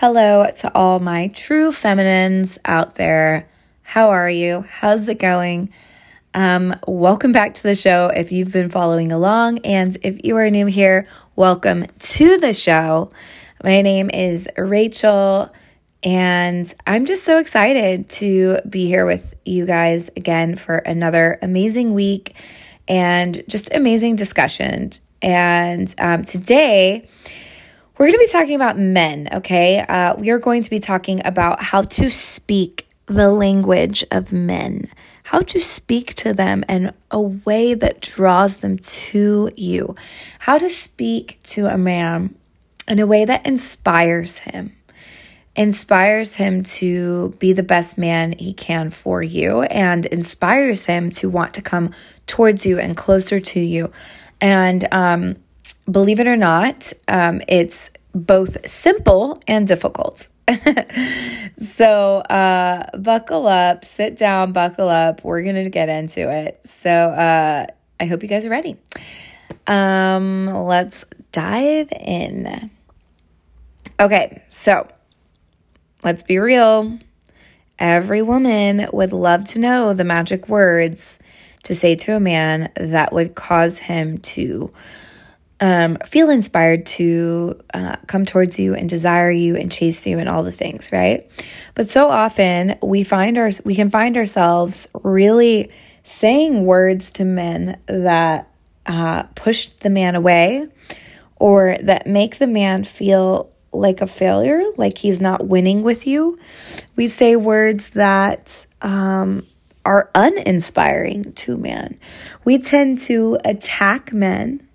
Hello to all my true feminines out there. How are you? How's it going? Um, welcome back to the show if you've been following along. And if you are new here, welcome to the show. My name is Rachel, and I'm just so excited to be here with you guys again for another amazing week and just amazing discussion. And um, today, we're going to be talking about men, okay? Uh, we are going to be talking about how to speak the language of men, how to speak to them in a way that draws them to you, how to speak to a man in a way that inspires him, inspires him to be the best man he can for you, and inspires him to want to come towards you and closer to you. And, um, believe it or not, um, it's both simple and difficult. so, uh, buckle up, sit down, buckle up. We're going to get into it. So, uh, I hope you guys are ready. Um, let's dive in. Okay, so let's be real. Every woman would love to know the magic words to say to a man that would cause him to um, feel inspired to uh, come towards you and desire you and chase you and all the things, right? But so often we find our we can find ourselves really saying words to men that uh, push the man away or that make the man feel like a failure, like he's not winning with you. We say words that um, are uninspiring to men. We tend to attack men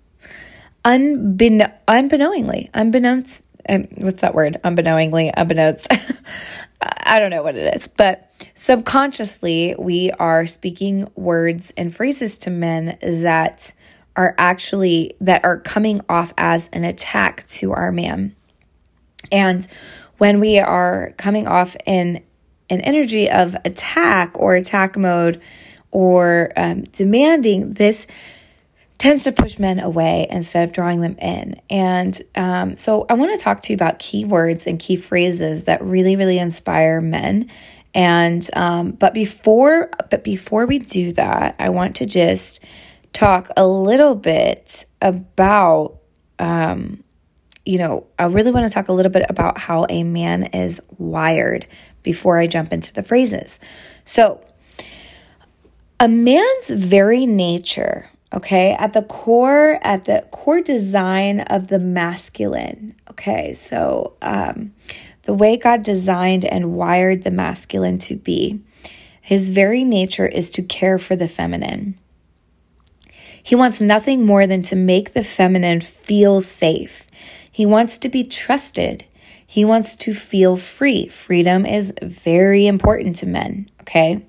unbekn- unbeknowingly, unbeknownst, um, what's that word? Unbeknowingly, unbeknownst. I don't know what it is, but subconsciously, we are speaking words and phrases to men that are actually that are coming off as an attack to our man. And when we are coming off in an energy of attack or attack mode or um, demanding, this tends to push men away instead of drawing them in. And um, so I want to talk to you about keywords and key phrases that really, really inspire men. And um, but before but before we do that, I want to just talk a little bit about um, you know, I really want to talk a little bit about how a man is wired before I jump into the phrases. So, a man's very nature okay? At the core at the core design of the masculine. Okay? So um, the way god designed and wired the masculine to be his very nature is to care for the feminine. He wants nothing more than to make the feminine feel safe. He wants to be trusted. He wants to feel free. Freedom is very important to men. Okay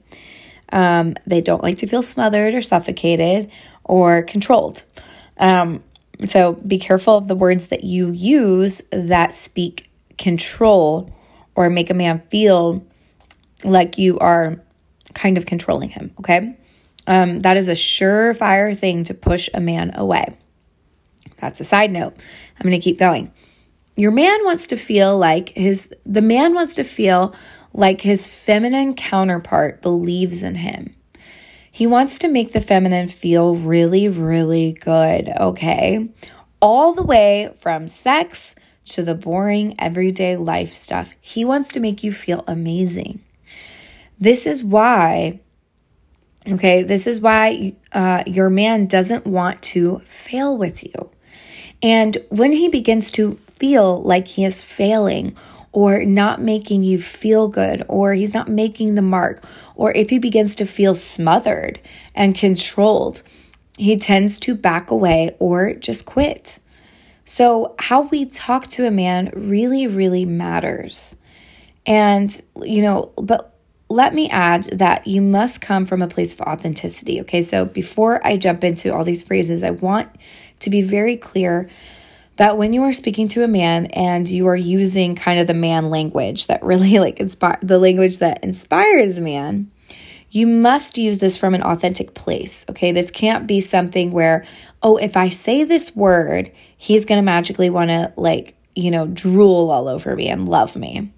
um, they don't like to feel smothered or suffocated or controlled. Um, so be careful of the words that you use that speak control or make a man feel like you are kind of controlling him, okay? Um, that is a surefire thing to push a man away. That's a side note. I'm going to keep going. Your man wants to feel like his, the man wants to feel like his feminine counterpart believes in him. He wants to make the feminine feel really, really good, okay? All the way from sex to the boring everyday life stuff. He wants to make you feel amazing. This is why, okay, this is why uh, your man doesn't want to fail with you. And when he begins to feel like he is failing or not making you feel good, or he's not making the mark, or if he begins to feel smothered and controlled, he tends to back away or just quit. So, how we talk to a man really, really matters. And, you know, but let me add that you must come from a place of authenticity. Okay. So, before I jump into all these phrases, I want to be very clear that when you are speaking to a man and you are using kind of the man language that really like inspire the language that inspires man, you must use this from an authentic place. Okay, this can't be something where, oh, if I say this word, he's gonna magically want to like you know, drool all over me and love me.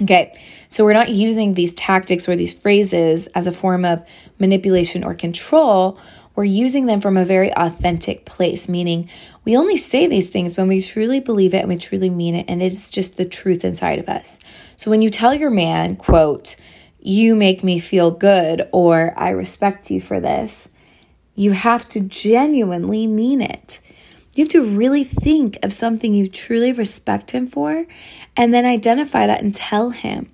Okay, so we're not using these tactics or these phrases as a form of manipulation or control. We're using them from a very authentic place, meaning we only say these things when we truly believe it and we truly mean it, and it's just the truth inside of us. So when you tell your man, quote, you make me feel good, or I respect you for this, you have to genuinely mean it. You have to really think of something you truly respect him for and then identify that and tell him,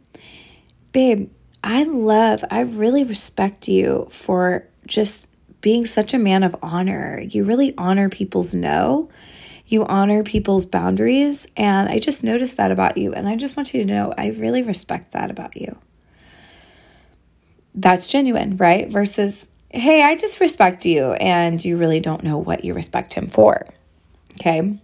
babe, I love, I really respect you for just being such a man of honor. You really honor people's no. You honor people's boundaries. And I just noticed that about you. And I just want you to know I really respect that about you. That's genuine, right? Versus, hey, I just respect you. And you really don't know what you respect him for. Okay.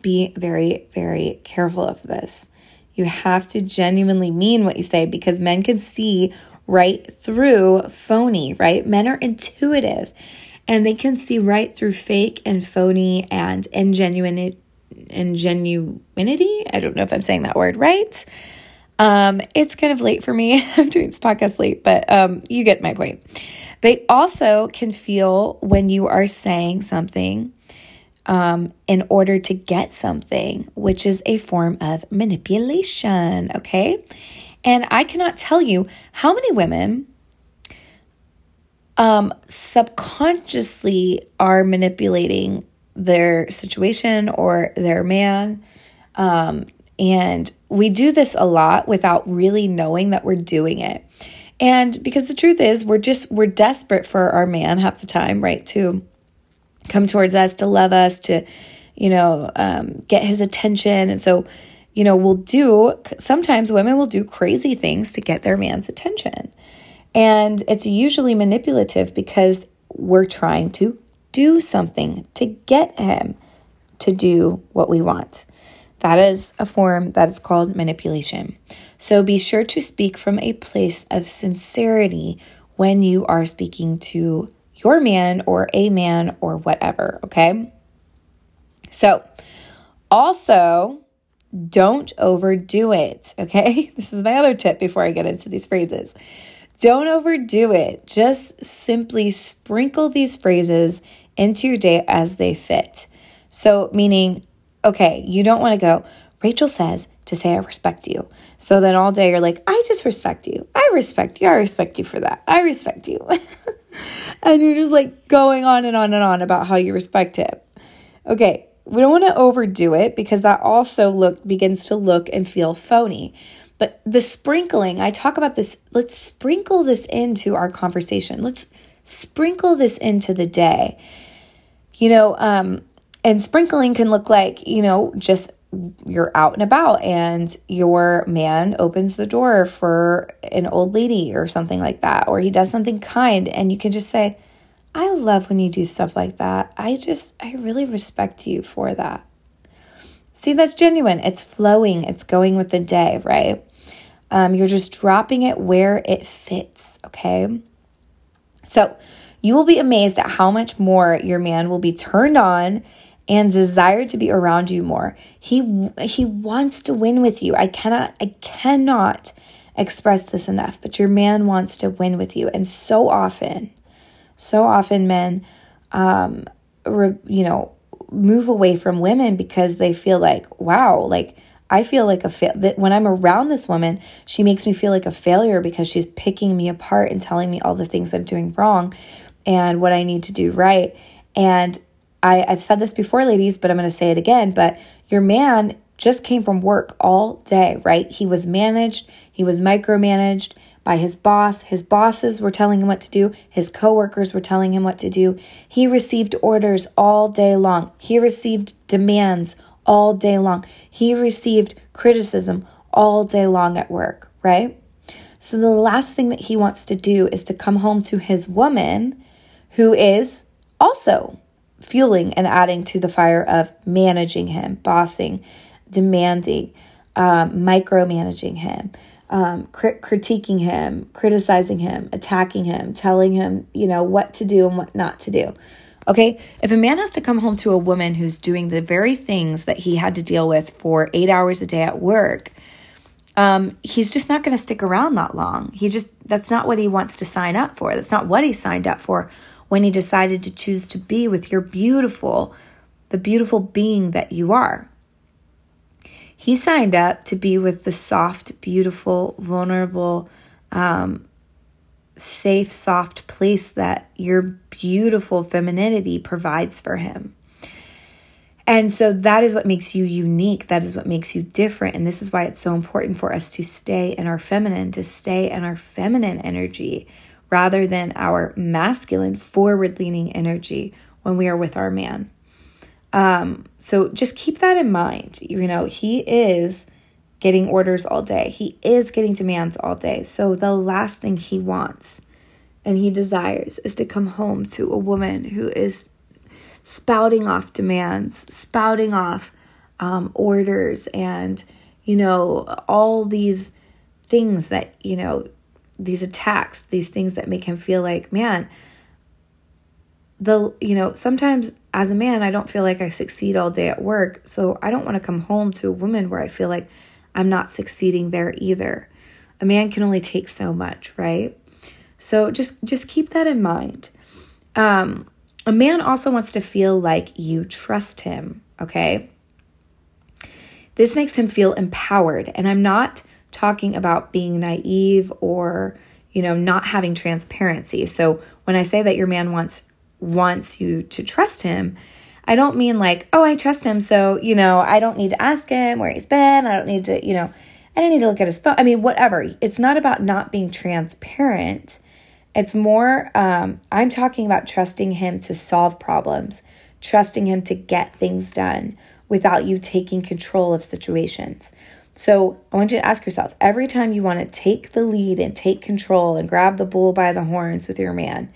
Be very, very careful of this. You have to genuinely mean what you say because men can see right through phony, right? Men are intuitive and they can see right through fake and phony and ingenuine ingenuinity. I don't know if I'm saying that word right. Um, it's kind of late for me. I'm doing this podcast late, but um, you get my point. They also can feel when you are saying something um, in order to get something, which is a form of manipulation. Okay. And I cannot tell you how many women um, subconsciously are manipulating their situation or their man. Um, and we do this a lot without really knowing that we're doing it. And because the truth is, we're just, we're desperate for our man half the time, right? To come towards us, to love us, to, you know, um, get his attention. And so, you know, we'll do, sometimes women will do crazy things to get their man's attention. And it's usually manipulative because we're trying to do something to get him to do what we want. That is a form that is called manipulation. So be sure to speak from a place of sincerity when you are speaking to your man or a man or whatever, okay? So, also, don't overdo it, okay? This is my other tip before I get into these phrases. Don't overdo it. Just simply sprinkle these phrases into your day as they fit. So, meaning, okay, you don't want to go, Rachel says to say, I respect you. So then all day you're like, I just respect you. I respect you. I respect you for that. I respect you. and you're just like going on and on and on about how you respect him. Okay, we don't want to overdo it because that also look begins to look and feel phony. But the sprinkling, I talk about this, let's sprinkle this into our conversation. Let's sprinkle this into the day. You know, um, and sprinkling can look like, you know, just you're out and about and your man opens the door for an old lady or something like that, or he does something kind, and you can just say, I love when you do stuff like that. I just, I really respect you for that. See, that's genuine. It's flowing, it's going with the day, right? Um, you're just dropping it where it fits, okay? So you will be amazed at how much more your man will be turned on and desire to be around you more. He he wants to win with you. I cannot I cannot express this enough, but your man wants to win with you. And so often, so often men um re, you know, move away from women because they feel like, wow, like I feel like a fa- that when I'm around this woman, she makes me feel like a failure because she's picking me apart and telling me all the things I'm doing wrong and what I need to do right. And I, I've said this before, ladies, but I'm going to say it again. But your man just came from work all day, right? He was managed, he was micromanaged by his boss. His bosses were telling him what to do, his coworkers were telling him what to do. He received orders all day long, he received demands all day long, he received criticism all day long at work, right? So the last thing that he wants to do is to come home to his woman who is also fueling and adding to the fire of managing him, bossing, demanding, um, micromanaging him, um, critiquing him, criticizing him, attacking him, telling him, you know, what to do and what not to do. Okay, if a man has to come home to a woman who's doing the very things that he had to deal with for eight hours a day at work, um, he's just not going to stick around that long. He just, that's not what he wants to sign up for. That's not what he signed up for when he decided to choose to be with your beautiful, the beautiful being that you are. He signed up to be with the soft, beautiful, vulnerable, um, safe, soft place that your beautiful femininity provides for him. And so that is what makes you unique. That is what makes you different. And this is why it's so important for us to stay in our feminine, to stay in our feminine energy rather than our masculine, forward leaning energy when we are with our man. Um, so just keep that in mind. You know, he is getting orders all day, he is getting demands all day. So the last thing he wants and he desires is to come home to a woman who is spouting off demands, spouting off um, orders, and, you know, all these things that, you know, these attacks, these things that make him feel like, man, the, you know, sometimes as a man, I don't feel like I succeed all day at work. So I don't want to come home to a woman where I feel like I'm not succeeding there either. A man can only take so much, right? So just just keep that in mind. Um, a man also wants to feel like you trust him, okay? This makes him feel empowered. And I'm not talking about being naive or, you know, not having transparency. So when I say that your man wants wants you to trust him, I don't mean like, oh, I trust him, so, you know, I don't need to ask him where he's been. I don't need to, you know, I don't need to look at his phone. I mean, whatever. It's not about not being transparent. It's more, um, I'm talking about trusting him to solve problems, trusting him to get things done without you taking control of situations. So I want you to ask yourself every time you want to take the lead and take control and grab the bull by the horns with your man,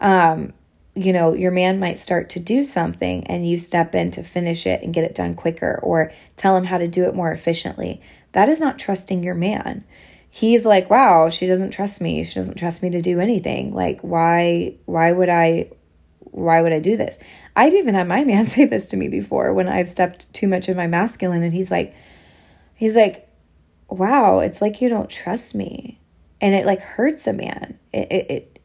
um, you know, your man might start to do something and you step in to finish it and get it done quicker or tell him how to do it more efficiently. That is not trusting your man he's like, wow, she doesn't trust me. She doesn't trust me to do anything. Like, why, why would I, why would I do this? I've even had my man say this to me before when I've stepped too much in my masculine and he's like, he's like, wow, it's like you don't trust me. And it like hurts a man. It, it, it,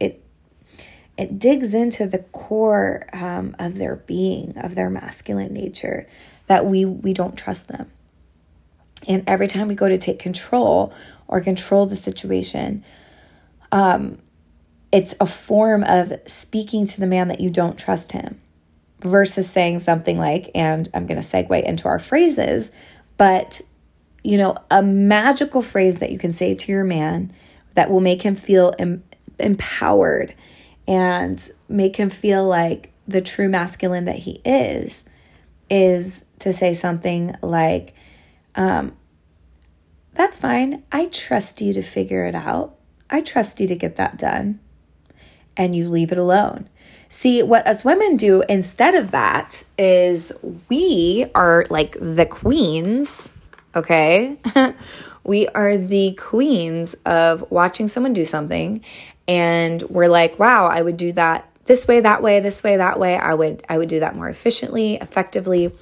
it digs into the core um, of their being, of their masculine nature, that we we don't trust them. And every time we go to take control or control the situation. Um, it's a form of speaking to the man that you don't trust him versus saying something like, and I'm going to segue into our phrases, but you know, a magical phrase that you can say to your man that will make him feel em- empowered and make him feel like the true masculine that he is is to say something like, um, that's fine. I trust you to figure it out. I trust you to get that done. And you leave it alone. See, what us women do instead of that is we are like the queens, okay? we are the queens of watching someone do something and we're like, "Wow, I would do that this way, that way, this way, that way. I would I would do that more efficiently, effectively."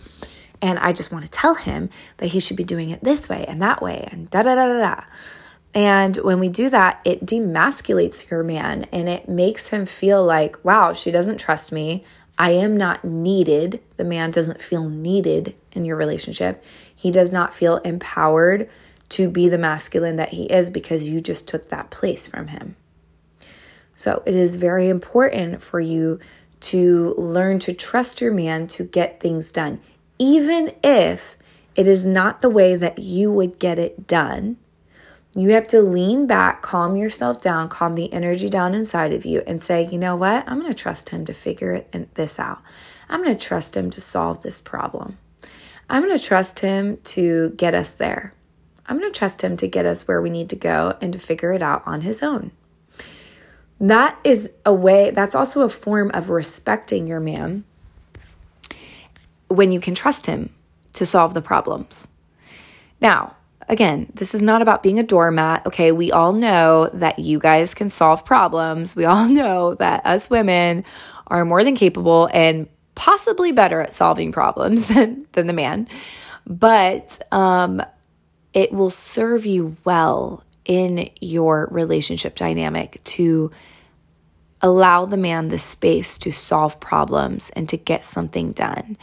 And I just want to tell him that he should be doing it this way and that way and da da da da da. And when we do that, it demasculates your man and it makes him feel like, wow, she doesn't trust me. I am not needed. The man doesn't feel needed in your relationship. He does not feel empowered to be the masculine that he is because you just took that place from him. So it is very important for you to learn to trust your man to get things done even if it is not the way that you would get it done, you have to lean back, calm yourself down, calm the energy down inside of you, and say, you know what? I'm going to trust him to figure this out. I'm going to trust him to solve this problem. I'm going to trust him to get us there. I'm going to trust him to get us where we need to go and to figure it out on his own. That is a way, that's also a form of respecting your man when you can trust Him to solve the problems. Now, again, this is not about being a doormat. Okay, we all know that you guys can solve problems. We all know that us women are more than capable and possibly better at solving problems than, than the man. But um, it will serve you well in your relationship dynamic to allow the man the space to solve problems and to get something done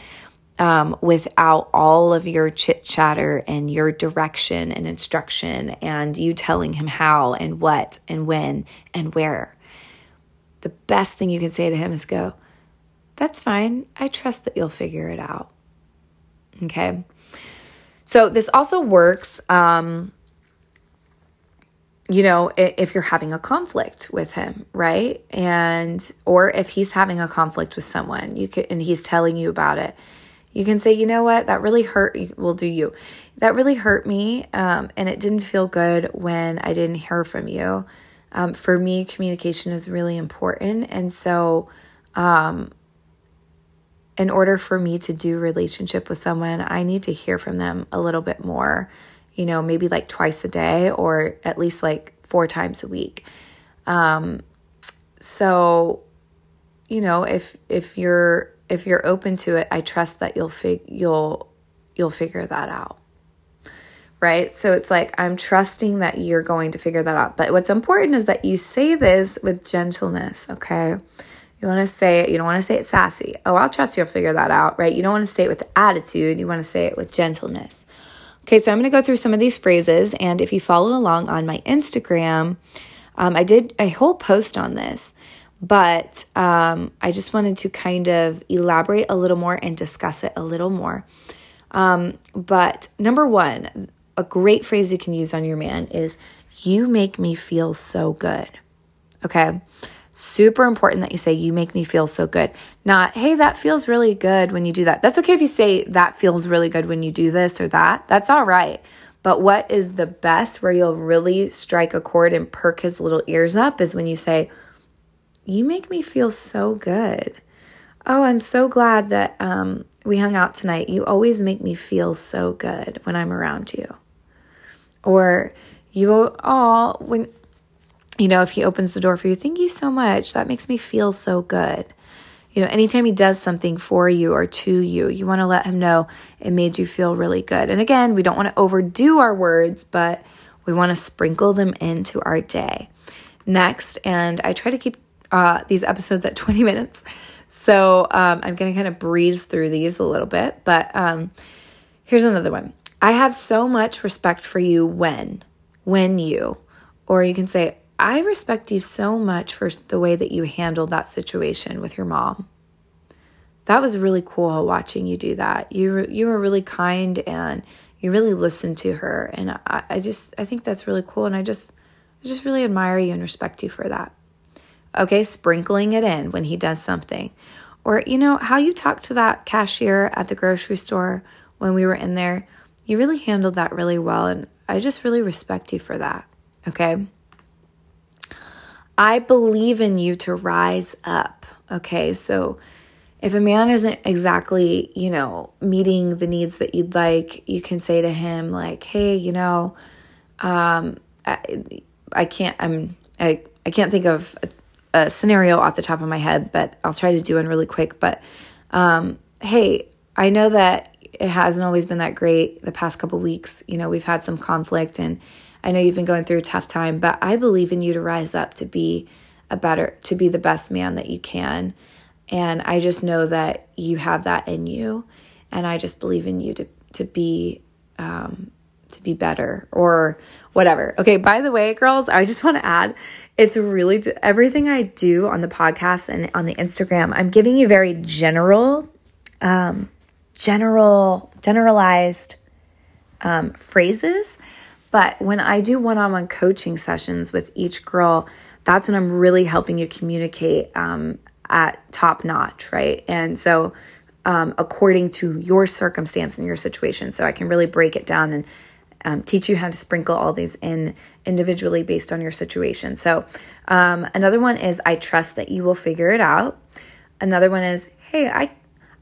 um, without all of your chit chatter and your direction and instruction and you telling him how and what and when and where. The best thing you can say to him is go, That's fine. I trust that you'll figure it out. Okay. So this also works. Um, you know, if you're having a conflict with him, right? And, or if he's having a conflict with someone, you can, and he's telling you about it, you can say, you know what, that really hurt, will do you. That really hurt me. Um, and it didn't feel good when I didn't hear from you. Um, for me, communication is really important. And so, um, in order for me to do relationship with someone, I need to hear from them a little bit more you know, maybe like twice a day or at least like four times a week. Um, so, you know, if if you're if you're open to it, I trust that you'll fig you'll you'll figure that out. Right? So it's like I'm trusting that you're going to figure that out. But what's important is that you say this with gentleness, okay? You want to say it, you don't want to say it sassy. Oh, I'll trust you'll figure that out, right? You don't want to say it with attitude, you want to say it with gentleness. Okay, so I'm going to go through some of these phrases, and if you follow along on my Instagram, um, I did a whole post on this, but um, I just wanted to kind of elaborate a little more and discuss it a little more. Um, but number one, a great phrase you can use on your man is, You make me feel so good. Okay. Super important that you say, You make me feel so good. Not, Hey, that feels really good when you do that. That's okay if you say, That feels really good when you do this or that. That's all right. But what is the best where you'll really strike a chord and perk his little ears up is when you say, You make me feel so good. Oh, I'm so glad that um, we hung out tonight. You always make me feel so good when I'm around you. Or you, all, when you know, if he opens the door for you, thank you so much. That makes me feel so good. You know, anytime he does something for you or to you, you want to let him know it made you feel really good. And again, we don't want to overdo our words, but we want to sprinkle them into our day. Next, and I try to keep uh, these episodes at 20 minutes. So um, I'm going to kind of breeze through these a little bit. But um, here's another one I have so much respect for you when, when you, or you can say, I respect you so much for the way that you handled that situation with your mom. That was really cool watching you do that. You you were really kind and you really listened to her, and I, I just I think that's really cool, and I just I just really admire you and respect you for that. Okay, sprinkling it in when he does something, or you know how you talked to that cashier at the grocery store when we were in there. You really handled that really well, and I just really respect you for that. Okay. I believe in you to rise up. Okay, so if a man isn't exactly, you know, meeting the needs that you'd like, you can say to him, like, hey, you know, um, I, I can't, I'm, I, I can't think of a, a, scenario off the top of my head, but I'll try to do one really quick. But, um, hey, I know that it hasn't always been that great the past couple weeks. You know, we've had some conflict and, I know you've been going through a tough time, but I believe in you to rise up to be a better, to be the best man that you can. And I just know that you have that in you. And I just believe in you to, to be, um, to be better or whatever. Okay. By the way, girls, I just want to add it's really everything I do on the podcast and on the Instagram. I'm giving you very general, um, general, generalized um, phrases but when I do one on one coaching sessions with each girl, that's when I'm really helping you communicate um, at top notch, right? And so, um, according to your circumstance and your situation. So, I can really break it down and um, teach you how to sprinkle all these in individually based on your situation. So, um, another one is I trust that you will figure it out. Another one is, hey, I,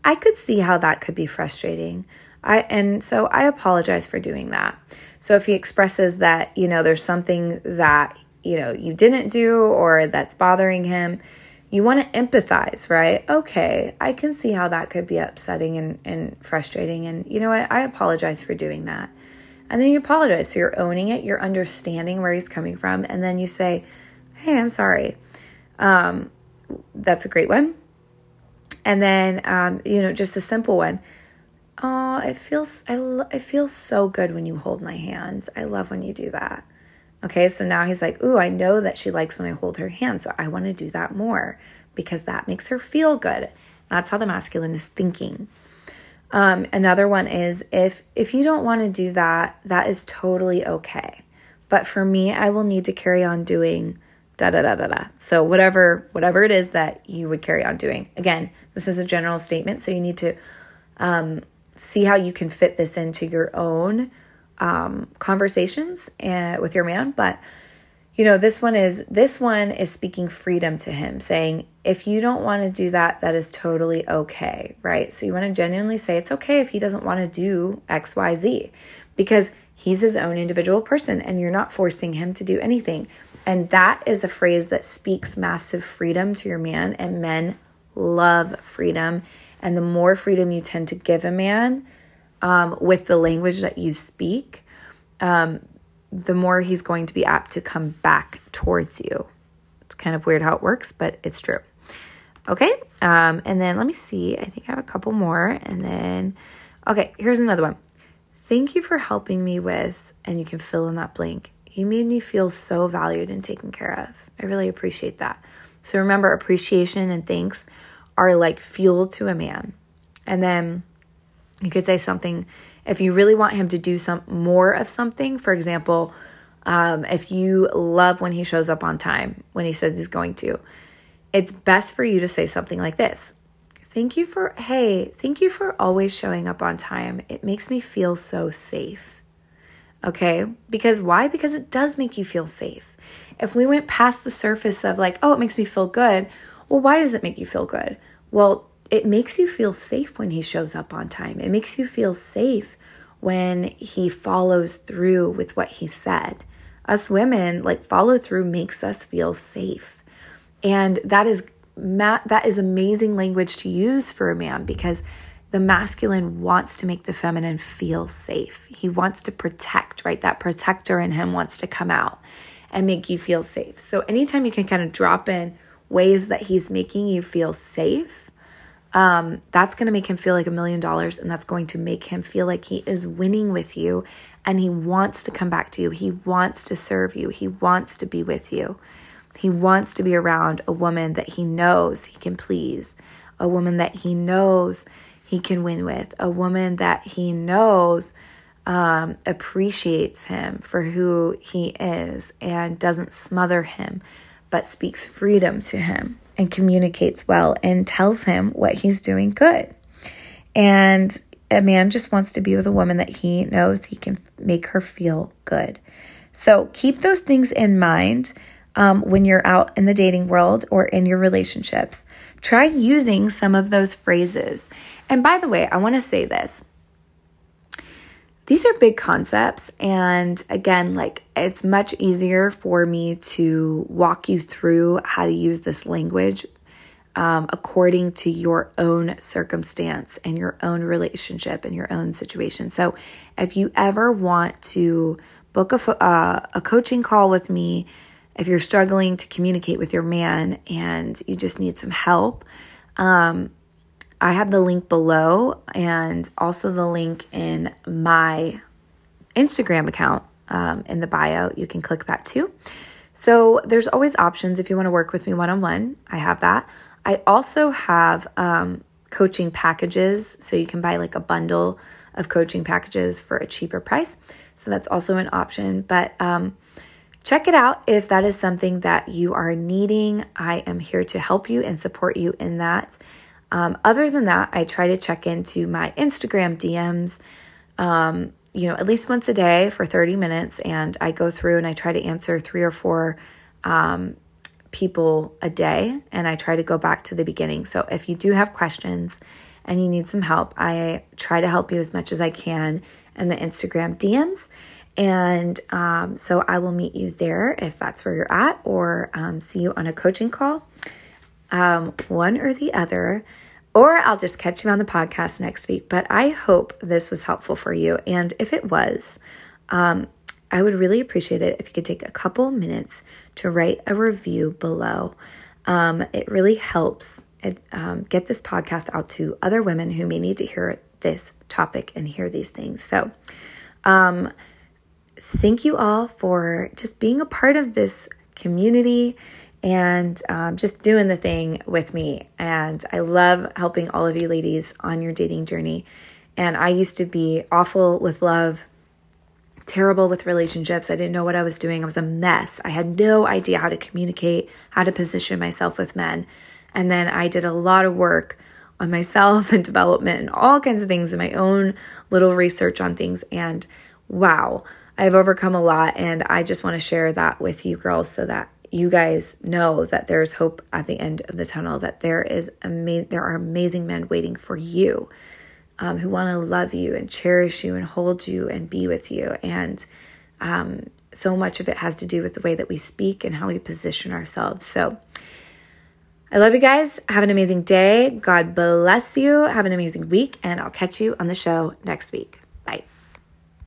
I could see how that could be frustrating. I, and so I apologize for doing that. So if he expresses that, you know, there's something that, you know, you didn't do or that's bothering him, you want to empathize, right? Okay, I can see how that could be upsetting and, and frustrating. And you know what? I apologize for doing that. And then you apologize. So you're owning it, you're understanding where he's coming from. And then you say, Hey, I'm sorry. Um, that's a great one. And then, um, you know, just a simple one. Oh, it feels I lo- it feels so good when you hold my hands. I love when you do that. Okay, so now he's like, "Ooh, I know that she likes when I hold her hand, so I want to do that more because that makes her feel good." That's how the masculine is thinking. Um, another one is if if you don't want to do that, that is totally okay. But for me, I will need to carry on doing da da da da da. So whatever whatever it is that you would carry on doing. Again, this is a general statement, so you need to um, see how you can fit this into your own um, conversations and, with your man. But you know, this one is this one is speaking freedom to him, saying, if you don't want to do that, that is totally okay, right? So you want to genuinely say it's okay if he doesn't want to do X, Y, Z, because he's his own individual person and you're not forcing him to do anything. And that is a phrase that speaks massive freedom to your man, and men love freedom and the more freedom you tend to give a man um, with the language that you speak, um, the more he's going to be apt to come back towards you. It's kind of weird how it works, but it's true. Okay. Um, and then let me see. I think I have a couple more. And then, okay, here's another one. Thank you for helping me with, and you can fill in that blank. You made me feel so valued and taken care of. I really appreciate that. So remember, appreciation and thanks are like fuel to a man. And then you could say something if you really want him to do some more of something. For example, um, if you love when he shows up on time, when he says he's going to, it's best for you to say something like this. Thank you for, hey, thank you for always showing up on time. It makes me feel so safe. Okay? Because why? Because it does make you feel safe. If we went past the surface of like, oh, it makes me feel good, well, why does it make you feel good? Well, it makes you feel safe when he shows up on time. It makes you feel safe when he follows through with what he said. Us women, like follow through makes us feel safe. And that is that is amazing language to use for a man because the masculine wants to make the feminine feel safe. He wants to protect, right? That protector in him wants to come out and make you feel safe. So anytime you can kind of drop in ways that he's making you feel safe, um, that's going to make him feel like a million dollars and that's going to make him feel like he is winning with you and he wants to come back to you. He wants to serve you. He wants to be with you. He wants to be around a woman that he knows he can please, a woman that he knows he can win with, a woman that he knows um, appreciates him for who he is and doesn't smother him but speaks freedom to him and communicates well and tells him what he's doing good. And a man just wants to be with a woman that he knows he can make her feel good. So keep those things in mind um, when you're out in the dating world or in your relationships. Try using some of those phrases. And by the way, I want to say this these are big concepts. And again, like it's much easier for me to walk you through how to use this language um, according to your own circumstance and your own relationship and your own situation. So if you ever want to book a, uh, a coaching call with me, if you're struggling to communicate with your man and you just need some help, um, I have the link below and also the link in my Instagram account um, in the bio. You can click that too. So there's always options if you want to work with me one on one. I have that. I also have um, coaching packages. So you can buy like a bundle of coaching packages for a cheaper price. So that's also an option. But um, check it out if that is something that you are needing. I am here to help you and support you in that. Um, other than that, I try to check into my Instagram DMs, um, you know, at least once a day for 30 minutes. And I go through and I try to answer three or four um, people a day. And I try to go back to the beginning. So if you do have questions and you need some help, I try to help you as much as I can in the Instagram DMs. And um, so I will meet you there if that's where you're at, or um, see you on a coaching call. Um, one or the other, or I'll just catch you on the podcast next week. But I hope this was helpful for you. And if it was, um, I would really appreciate it if you could take a couple minutes to write a review below. Um, it really helps it, um, get this podcast out to other women who may need to hear this topic and hear these things. So, um, thank you all for just being a part of this community and um, just doing the thing with me. And I love helping all of you ladies on your dating journey. And I used to be awful with love, terrible with relationships. I didn't know what I was doing. I was a mess. I had no idea how to communicate, how to position myself with men. And then I did a lot of work on myself and development and all kinds of things in my own little research on things. And wow, I've overcome a lot. And I just want to share that with you girls so that you guys know that there's hope at the end of the tunnel, that there is ama- there are amazing men waiting for you um, who want to love you and cherish you and hold you and be with you. And um, so much of it has to do with the way that we speak and how we position ourselves. So I love you guys. Have an amazing day. God bless you. Have an amazing week. And I'll catch you on the show next week.